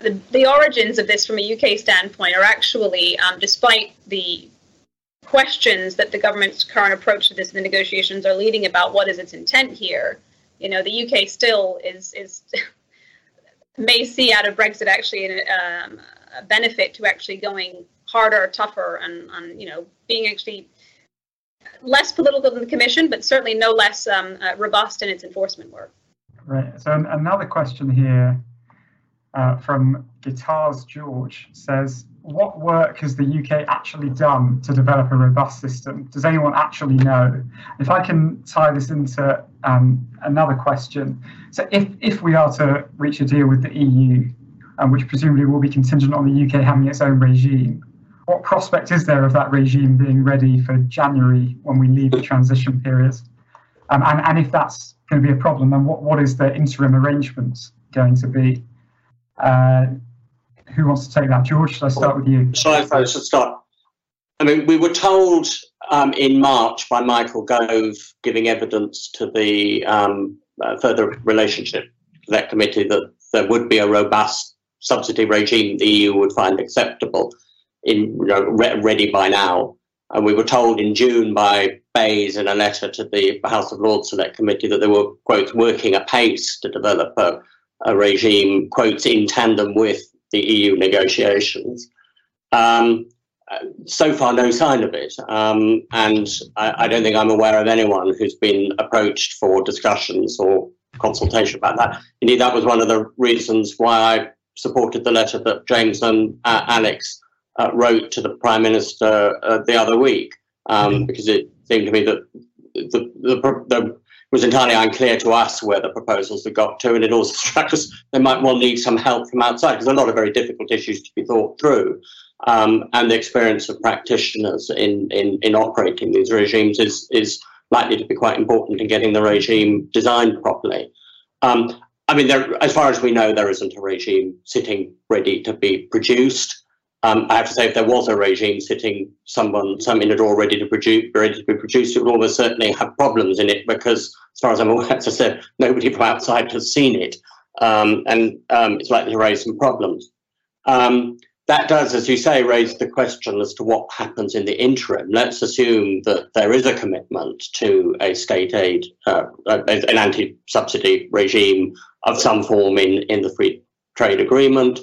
the, the origins of this from a UK standpoint are actually, um, despite the questions that the government's current approach to this and the negotiations are leading about what is its intent here, you know, the UK still is is may see out of Brexit actually um, a benefit to actually going harder, tougher, and, and you know being actually less political than the Commission, but certainly no less um, uh, robust in its enforcement work. Right. So another question here uh, from Guitars George says, what work has the UK actually done to develop a robust system? Does anyone actually know? If I can tie this into um, another question, so if, if we are to reach a deal with the EU, um, which presumably will be contingent on the UK having its own regime, what prospect is there of that regime being ready for January when we leave the transition period? Um, and, and if that's going to be a problem, then what, what is the interim arrangements going to be? Uh, who wants to take that? George, should I start with you? Shall I first start? I mean, we were told um, in March by Michael Gove giving evidence to the um, uh, further relationship that committee that there would be a robust subsidy regime the EU would find acceptable, in you know, re- ready by now. And we were told in June by BEIS in a letter to the House of Lords Select Committee that they were, quote, working apace to develop a, a regime, quote, in tandem with the EU negotiations. Um, so far, no sign of it. Um, and I, I, don't think I'm aware of anyone who's been approached for discussions or consultation about that. Indeed, that was one of the reasons why I supported the letter that James and uh, Alex uh, wrote to the Prime Minister uh, the other week, um, mm-hmm. because it seemed to me that the, the, the was entirely unclear to us where the proposals had got to, and it also struck us they might well need some help from outside because a lot of very difficult issues to be thought through. Um, and the experience of practitioners in, in, in operating these regimes is, is likely to be quite important in getting the regime designed properly. Um, I mean, there, as far as we know, there isn't a regime sitting ready to be produced. Um, I have to say, if there was a regime sitting someone, some in a drawer ready to produce, ready to be produced, it would almost certainly have problems in it because, as far as I'm aware, as I said, nobody from outside has seen it, um, and um, it's likely to raise some problems. Um, that does, as you say, raise the question as to what happens in the interim. Let's assume that there is a commitment to a state aid, uh, an anti-subsidy regime of some form in in the free trade agreement.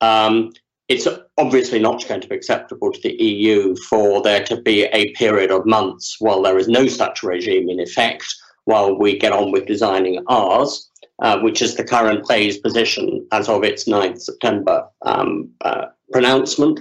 Um, it's obviously not going to be acceptable to the EU for there to be a period of months while there is no such regime in effect, while we get on with designing ours, uh, which is the current BEIS position as of its 9th September um, uh, pronouncement.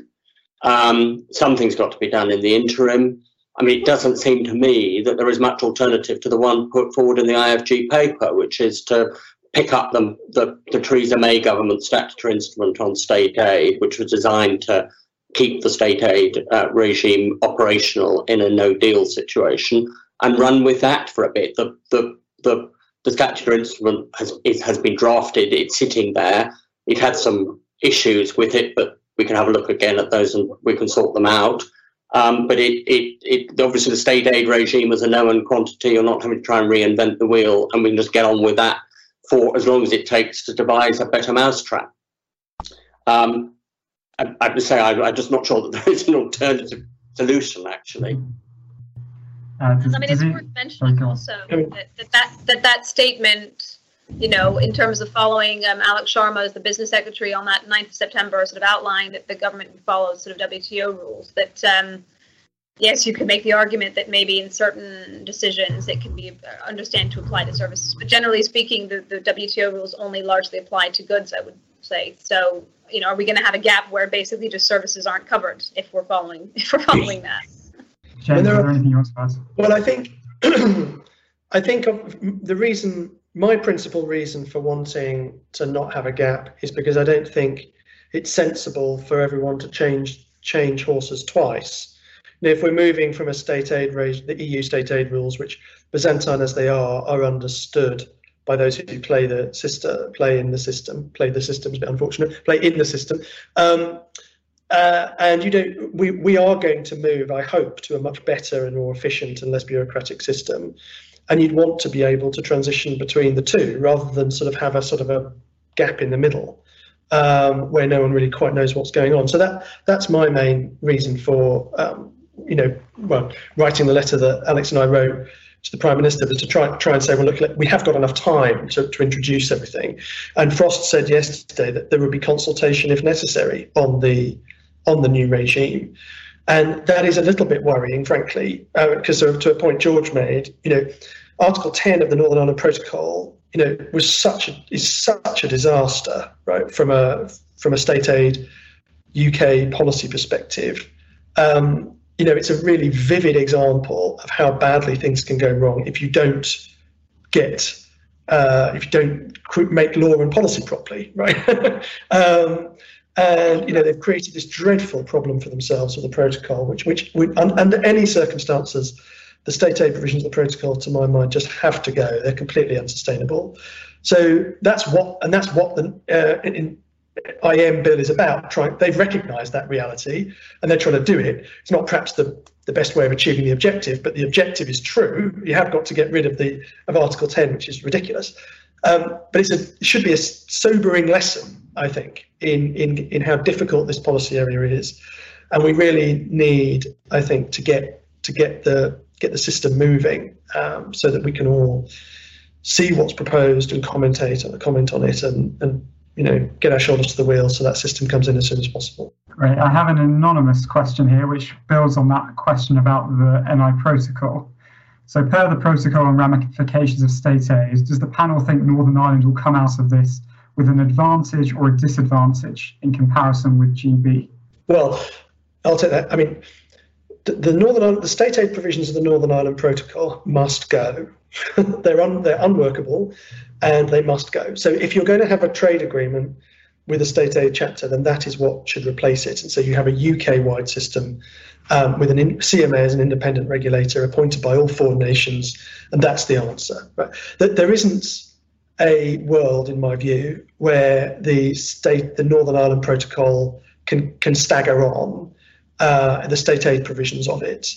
Um, something's got to be done in the interim. I mean, it doesn't seem to me that there is much alternative to the one put forward in the IFG paper, which is to pick up the, the, the Theresa May government statutory instrument on state aid, which was designed to keep the state aid uh, regime operational in a no deal situation, and run with that for a bit. The, the, the, the statutory instrument has, it has been drafted, it's sitting there. It had some issues with it, but we can have a look again at those and we can sort them out. Um, but it, it, it, obviously the state aid regime is a known quantity. You're not having to try and reinvent the wheel, and we can just get on with that for as long as it takes to devise a better mousetrap. Um, I, I would say I, am just not sure that there is an alternative solution, actually. Uh, does, I mean, it's worth mentioning also that, that, that, that, that statement you know, in terms of following um, Alok Sharma as the business secretary on that 9th of September, sort of outlined that the government would follow sort of WTO rules. That um, yes, you could make the argument that maybe in certain decisions it can be uh, understand to apply to services, but generally speaking, the, the WTO rules only largely apply to goods. I would say so. You know, are we going to have a gap where basically just services aren't covered if we're following if we're following that? James, is there anything you want to add? Well, I think I think the reason my principal reason for wanting to not have a gap is because I don't think it's sensible for everyone to change change horses twice. If we're moving from a state aid the EU state aid rules, which Byzantine as they are, are understood by those who play the system, play in the system, play the system is a bit unfortunate, play in the system. Um, uh, and you know, we we are going to move, I hope, to a much better and more efficient and less bureaucratic system. And you'd want to be able to transition between the two rather than sort of have a sort of a gap in the middle um, where no one really quite knows what's going on. So that that's my main reason for um, you know, well, writing the letter that Alex and I wrote to the Prime Minister was to try try and say, well, look, we have got enough time to, to introduce everything. And Frost said yesterday that there would be consultation if necessary on the on the new regime. And that is a little bit worrying, frankly, because uh, to a point George made, you know, Article 10 of the Northern Ireland Protocol, you know, was such a, is such a disaster, right, from a from a state aid UK policy perspective. Um, you know, it's a really vivid example of how badly things can go wrong if you don't get, uh, if you don't make law and policy properly, right? um, and you know they've created this dreadful problem for themselves with the protocol, which, which, under any circumstances, the state aid provisions of the protocol, to my mind, just have to go. They're completely unsustainable. So that's what, and that's what the uh, in, IM bill is about. Trying, they've recognised that reality, and they're trying to do it. It's not perhaps the, the best way of achieving the objective, but the objective is true. You have got to get rid of the of Article 10, which is ridiculous. Um, but a, it should be a sobering lesson, I think, in, in in how difficult this policy area is, and we really need, I think, to get to get the get the system moving um, so that we can all see what's proposed and commentate comment on it and, and you know, get our shoulders to the wheel so that system comes in as soon as possible. Great. I have an anonymous question here, which builds on that question about the NI protocol. So, per the protocol and ramifications of state aid, does the panel think Northern Ireland will come out of this with an advantage or a disadvantage in comparison with GB? Well, I'll take that. I mean, the Northern the state aid provisions of the Northern Ireland Protocol must go. they're un, they're unworkable, and they must go. So if you're going to have a trade agreement with a state aid chapter, then that is what should replace it. And so you have a UK-wide system um, with an in, CMA as an independent regulator appointed by all four nations, and that's the answer. Right? That there isn't a world, in my view, where the state, the Northern Ireland Protocol, can can stagger on uh, the state aid provisions of it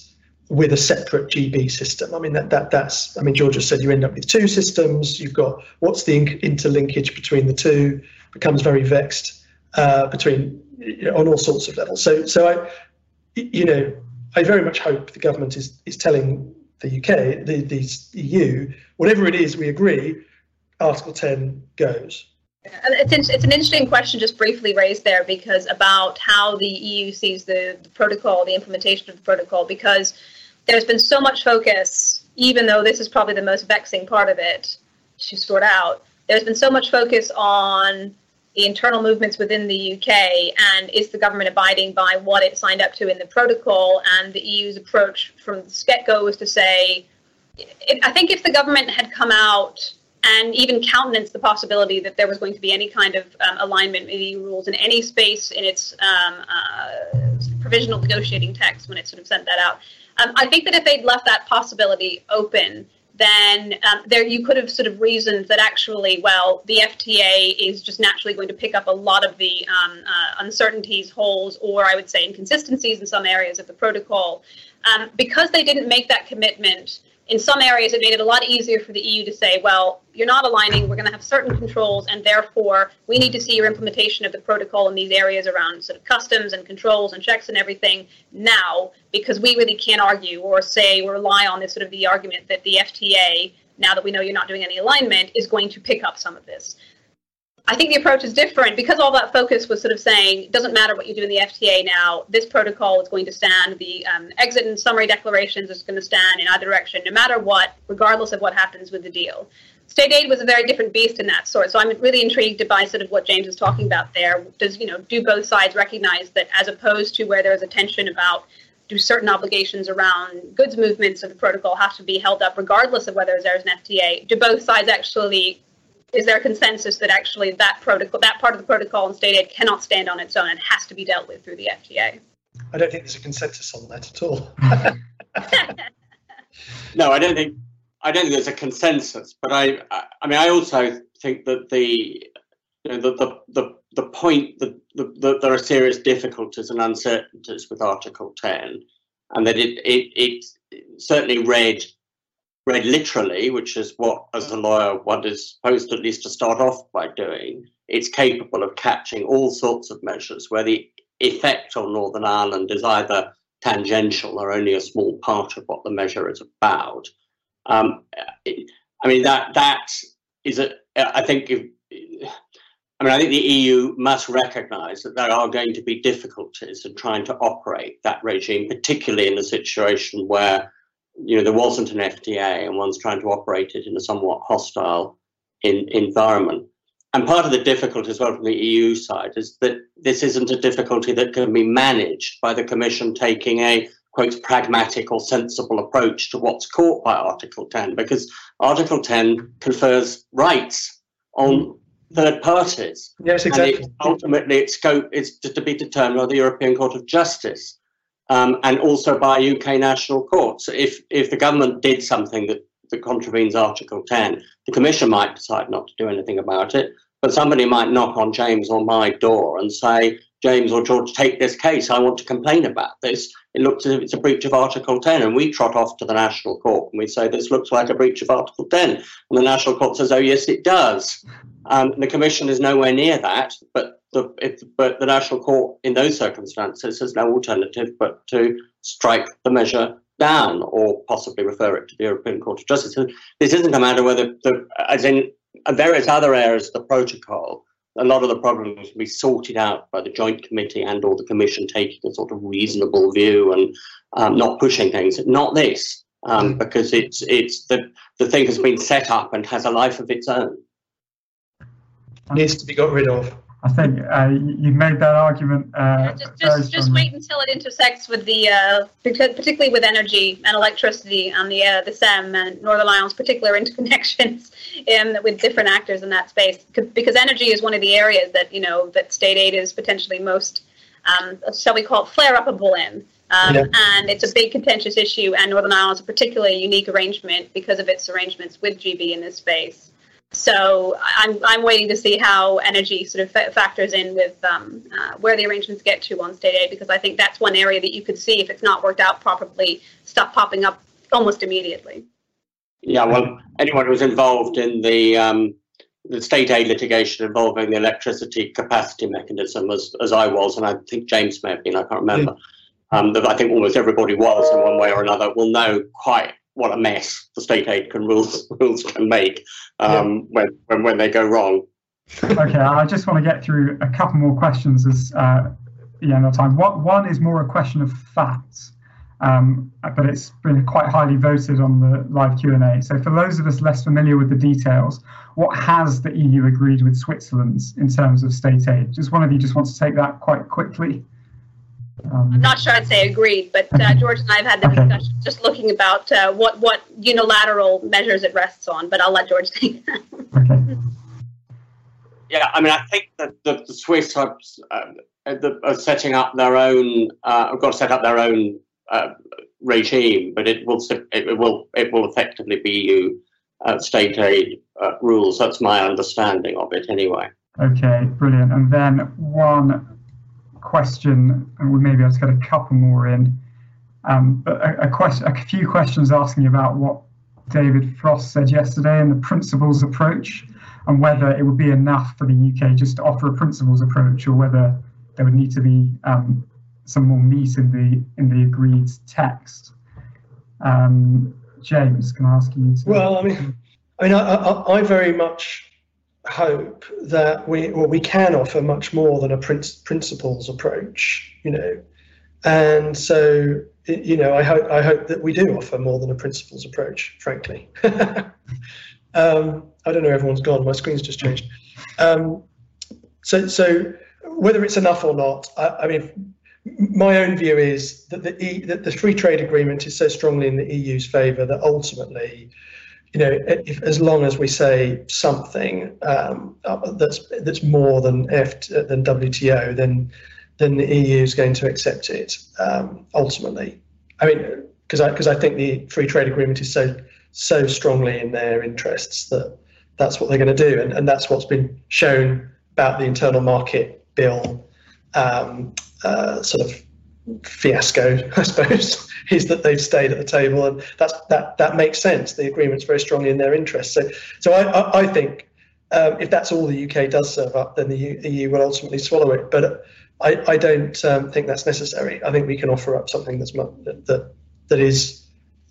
with a separate GB system. I mean that that that's I mean George has said you end up with two systems. You've got what's the interlinkage between the two becomes very vexed uh, between you know, on all sorts of levels. So so I you know I very much hope the government is is telling the UK the the EU whatever it is we agree Article 10 goes. It's, it's an interesting question just briefly raised there because about how the EU sees the, the protocol, the implementation of the protocol, because there's been so much focus, even though this is probably the most vexing part of it to sort out, there's been so much focus on the internal movements within the UK and is the government abiding by what it signed up to in the protocol? And the EU's approach from the get go was to say, I think if the government had come out and even countenance the possibility that there was going to be any kind of um, alignment with EU rules in any space in its um, uh, provisional negotiating text when it sort of sent that out. Um, I think that if they'd left that possibility open, then um, there you could have sort of reasoned that actually, well, the FTA is just naturally going to pick up a lot of the um, uh, uncertainties, holes, or I would say inconsistencies in some areas of the protocol. Um, because they didn't make that commitment, in some areas, it made it a lot easier for the EU to say, well, you're not aligning, we're going to have certain controls, and therefore we need to see your implementation of the protocol in these areas around sort of customs and controls and checks and everything now, because we really can't argue or say or rely on this sort of the argument that the FTA now that we know you're not doing any alignment, is going to pick up some of this. I think the approach is different because all that focus was sort of saying it doesn't matter what you do in the FTA now. This protocol is going to stand. The um, exit and summary declarations is going to stand in either direction, no matter what, regardless of what happens with the deal. State aid was a very different beast in that sort. So I'm really intrigued by sort of what James is talking about there. Does you know do both sides recognize that as opposed to where there's a tension about do certain obligations around goods movements of the protocol have to be held up regardless of whether there's an FTA? Do both sides actually is there a consensus that actually that protocol, that part of the protocol in state aid cannot stand on its own and has to be dealt with through the FTA? I don't think there's a consensus on that at all. no, I don't think I don't think there's a consensus. But I, I mean, I also think that the you know, the, the, the, the point that, the, that there are serious difficulties and uncertainties with Article 10, and that it, it, it certainly read read literally, which is what, as a lawyer, one is supposed at least to start off by doing, it's capable of catching all sorts of measures where the effect on Northern Ireland is either tangential or only a small part of what the measure is about. Um, I mean that that is a. I think. If, I mean, I think the EU must recognise that there are going to be difficulties in trying to operate that regime, particularly in a situation where you know, there wasn't an FTA and one's trying to operate it in a somewhat hostile in, environment. And part of the difficulty as well from the EU side is that this isn't a difficulty that can be managed by the Commission taking a quote pragmatic or sensible approach to what's caught by Article 10, because Article 10 confers rights on third parties. Yes, exactly. And it, ultimately, its scope is to be determined by the European Court of Justice um, and also by UK national courts. If if the government did something that, that contravenes Article 10, the Commission might decide not to do anything about it, but somebody might knock on James or my door and say, James or George, take this case. I want to complain about this. It looks as if it's a breach of Article 10. And we trot off to the National Court and we say, this looks like a breach of Article 10. And the National Court says, oh, yes, it does. Um, the Commission is nowhere near that, but the, if, but the National Court, in those circumstances, has no alternative but to strike the measure down or possibly refer it to the European Court of Justice. So this isn't a matter whether, the, as in various other areas of the protocol, a lot of the problems will be sorted out by the Joint Committee and or the Commission taking a sort of reasonable view and um, not pushing things. Not this, um, because it's it's the the thing has been set up and has a life of its own. Needs to be got rid of. I think uh, you made that argument. Uh, yeah, just just, just wait until it intersects with the, uh, particularly with energy and electricity and the uh, the SEM and Northern Ireland's particular interconnections in, with different actors in that space. Because energy is one of the areas that you know that state aid is potentially most, um, shall we call it, flare upable in. Um, yeah. And it's a big contentious issue, and Northern Ireland's a particularly unique arrangement because of its arrangements with GB in this space. So I'm, I'm waiting to see how energy sort of factors in with um, uh, where the arrangements get to on state aid, because I think that's one area that you could see if it's not worked out properly, stuff popping up almost immediately. Yeah, well, anyone who's involved in the um, the state aid litigation involving the electricity capacity mechanism, as, as I was, and I think James may have been, I can't remember, um, that I think almost everybody was in one way or another, will know quite what a mess the state aid can rules rules can make um, yeah. when, when when they go wrong. okay, I just want to get through a couple more questions as uh, the end of time. What one is more a question of facts, um, but it's been quite highly voted on the live Q and A. So for those of us less familiar with the details, what has the EU agreed with Switzerland in terms of state aid? Just one of you just wants to take that quite quickly. Um, I'm not sure I'd say agreed, but uh, George and I have had the okay. discussion just looking about uh, what what unilateral measures it rests on. But I'll let George take that. Okay. Yeah, I mean, I think that the, the Swiss are, uh, are, setting up their own. Uh, have got to set up their own uh, regime, but it will it will it will effectively be EU uh, state aid uh, rules. That's my understanding of it, anyway. Okay, brilliant. And then one question, and we maybe have to get a couple more in. Um, but a, a, question, a few questions asking about what David Frost said yesterday and the principles approach, and whether it would be enough for the UK just to offer a principles approach, or whether there would need to be um, some more meat in the in the agreed text. Um, James, can I ask you to? Well, I mean, I mean, I, I, I very much hope that we well, we can offer much more than a principles approach, you know, and so you know I hope I hope that we do offer more than a principles approach. Frankly, um, I don't know. Everyone's gone. My screen's just changed. Um, so so whether it's enough or not, I, I mean, my own view is that the e, that the free trade agreement is so strongly in the EU's favour that ultimately you know, if, as long as we say something um, that's that's more than F than WTO, then then the EU is going to accept it um, ultimately. I mean, because I because I think the free trade agreement is so so strongly in their interests that that's what they're going to do, and, and that's what's been shown about the internal market bill um, uh, sort of fiasco, I suppose, is that they've stayed at the table, and that's that that makes sense. The agreement's very strongly in their interest. So, so I, I, I think um, if that's all the UK does serve up, then the EU will ultimately swallow it. But I, I don't um, think that's necessary. I think we can offer up something that's that that is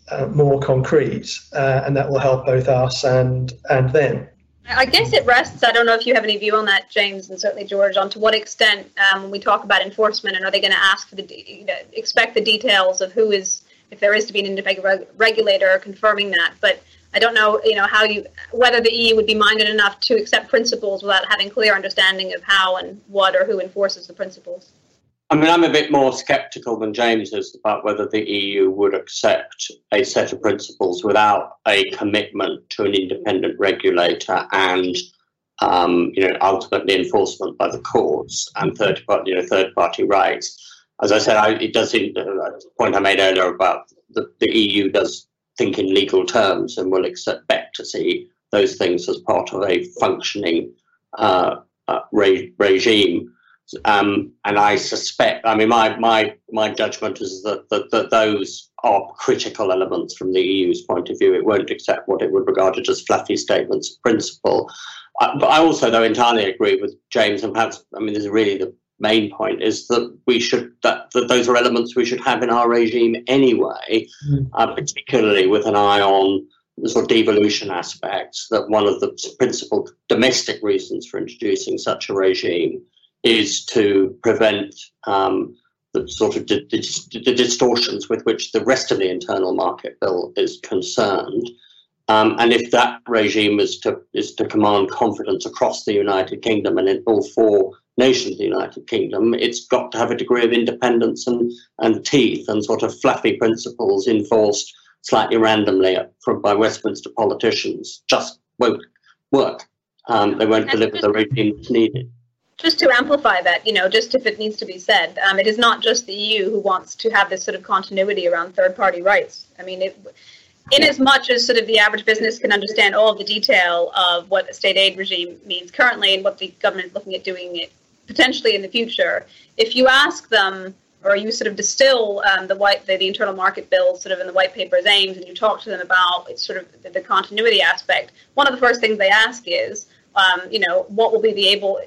uh, more concrete, uh, and that will help both us and and them. I guess it rests. I don't know if you have any view on that, James, and certainly George. On to what extent, um, when we talk about enforcement, and are they going to ask for the you know, expect the details of who is, if there is to be an independent reg- regulator confirming that. But I don't know, you know, how you whether the EU would be minded enough to accept principles without having clear understanding of how and what or who enforces the principles. I mean, I'm a bit more sceptical than James is about whether the EU would accept a set of principles without a commitment to an independent regulator and, um, you know, ultimately enforcement by the courts and third party, you know, third party rights. As I said, I, it does seem uh, the point I made earlier about the, the EU does think in legal terms and will expect to see those things as part of a functioning uh, uh, re- regime. Um, and I suspect, I mean, my my my judgment is that, that that those are critical elements from the EU's point of view. It won't accept what it would regard as fluffy statements of principle. Uh, but I also, though, entirely agree with James, and perhaps, I mean, this is really the main point is that we should that, that those are elements we should have in our regime anyway, mm. uh, particularly with an eye on the sort of devolution aspects. That one of the principal domestic reasons for introducing such a regime is to prevent um, the sort of di- di- the distortions with which the rest of the internal market bill is concerned. Um, and if that regime is to is to command confidence across the United Kingdom and in all four nations of the United Kingdom, it's got to have a degree of independence and, and teeth and sort of fluffy principles enforced slightly randomly from, by Westminster politicians just won't work. Um, they won't deliver the regime that's needed just to amplify that, you know, just if it needs to be said, um, it is not just the EU who wants to have this sort of continuity around third-party rights. I mean, it, in as much as sort of the average business can understand all of the detail of what a state aid regime means currently and what the government is looking at doing it potentially in the future, if you ask them or you sort of distill um, the white the, the, internal market bill sort of in the white paper's aims and you talk to them about sort of the, the continuity aspect, one of the first things they ask is, um, you know, what will be the able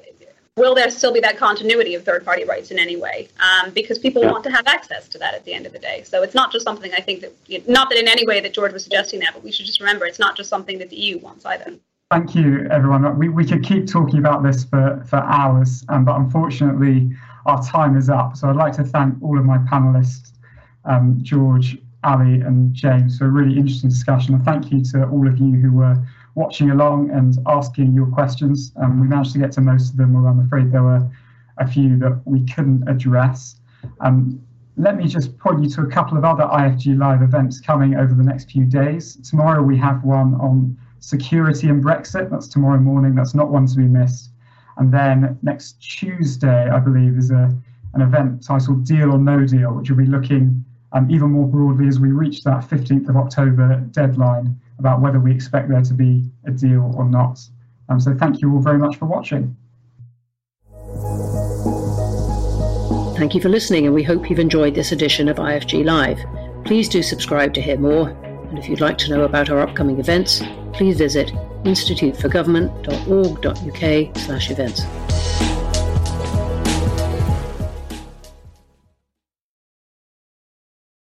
will there still be that continuity of third party rights in any way? Um, because people yeah. want to have access to that at the end of the day. So it's not just something I think that, you know, not that in any way that George was suggesting that, but we should just remember it's not just something that the EU wants either. Thank you, everyone. We, we could keep talking about this for, for hours, um, but unfortunately, our time is up. So I'd like to thank all of my panelists, um, George, Allie, and James, for a really interesting discussion. And thank you to all of you who were watching along and asking your questions. Um, we managed to get to most of them, although I'm afraid there were a few that we couldn't address. Um, let me just point you to a couple of other IFG Live events coming over the next few days. Tomorrow we have one on security and Brexit. That's tomorrow morning. That's not one to be missed. And then next Tuesday, I believe, is a, an event titled Deal or No Deal, which will be looking um, even more broadly as we reach that 15th of October deadline about whether we expect there to be a deal or not. Um, so thank you all very much for watching. Thank you for listening, and we hope you've enjoyed this edition of IFG Live. Please do subscribe to hear more, and if you'd like to know about our upcoming events, please visit instituteforgovernment.org.uk/events.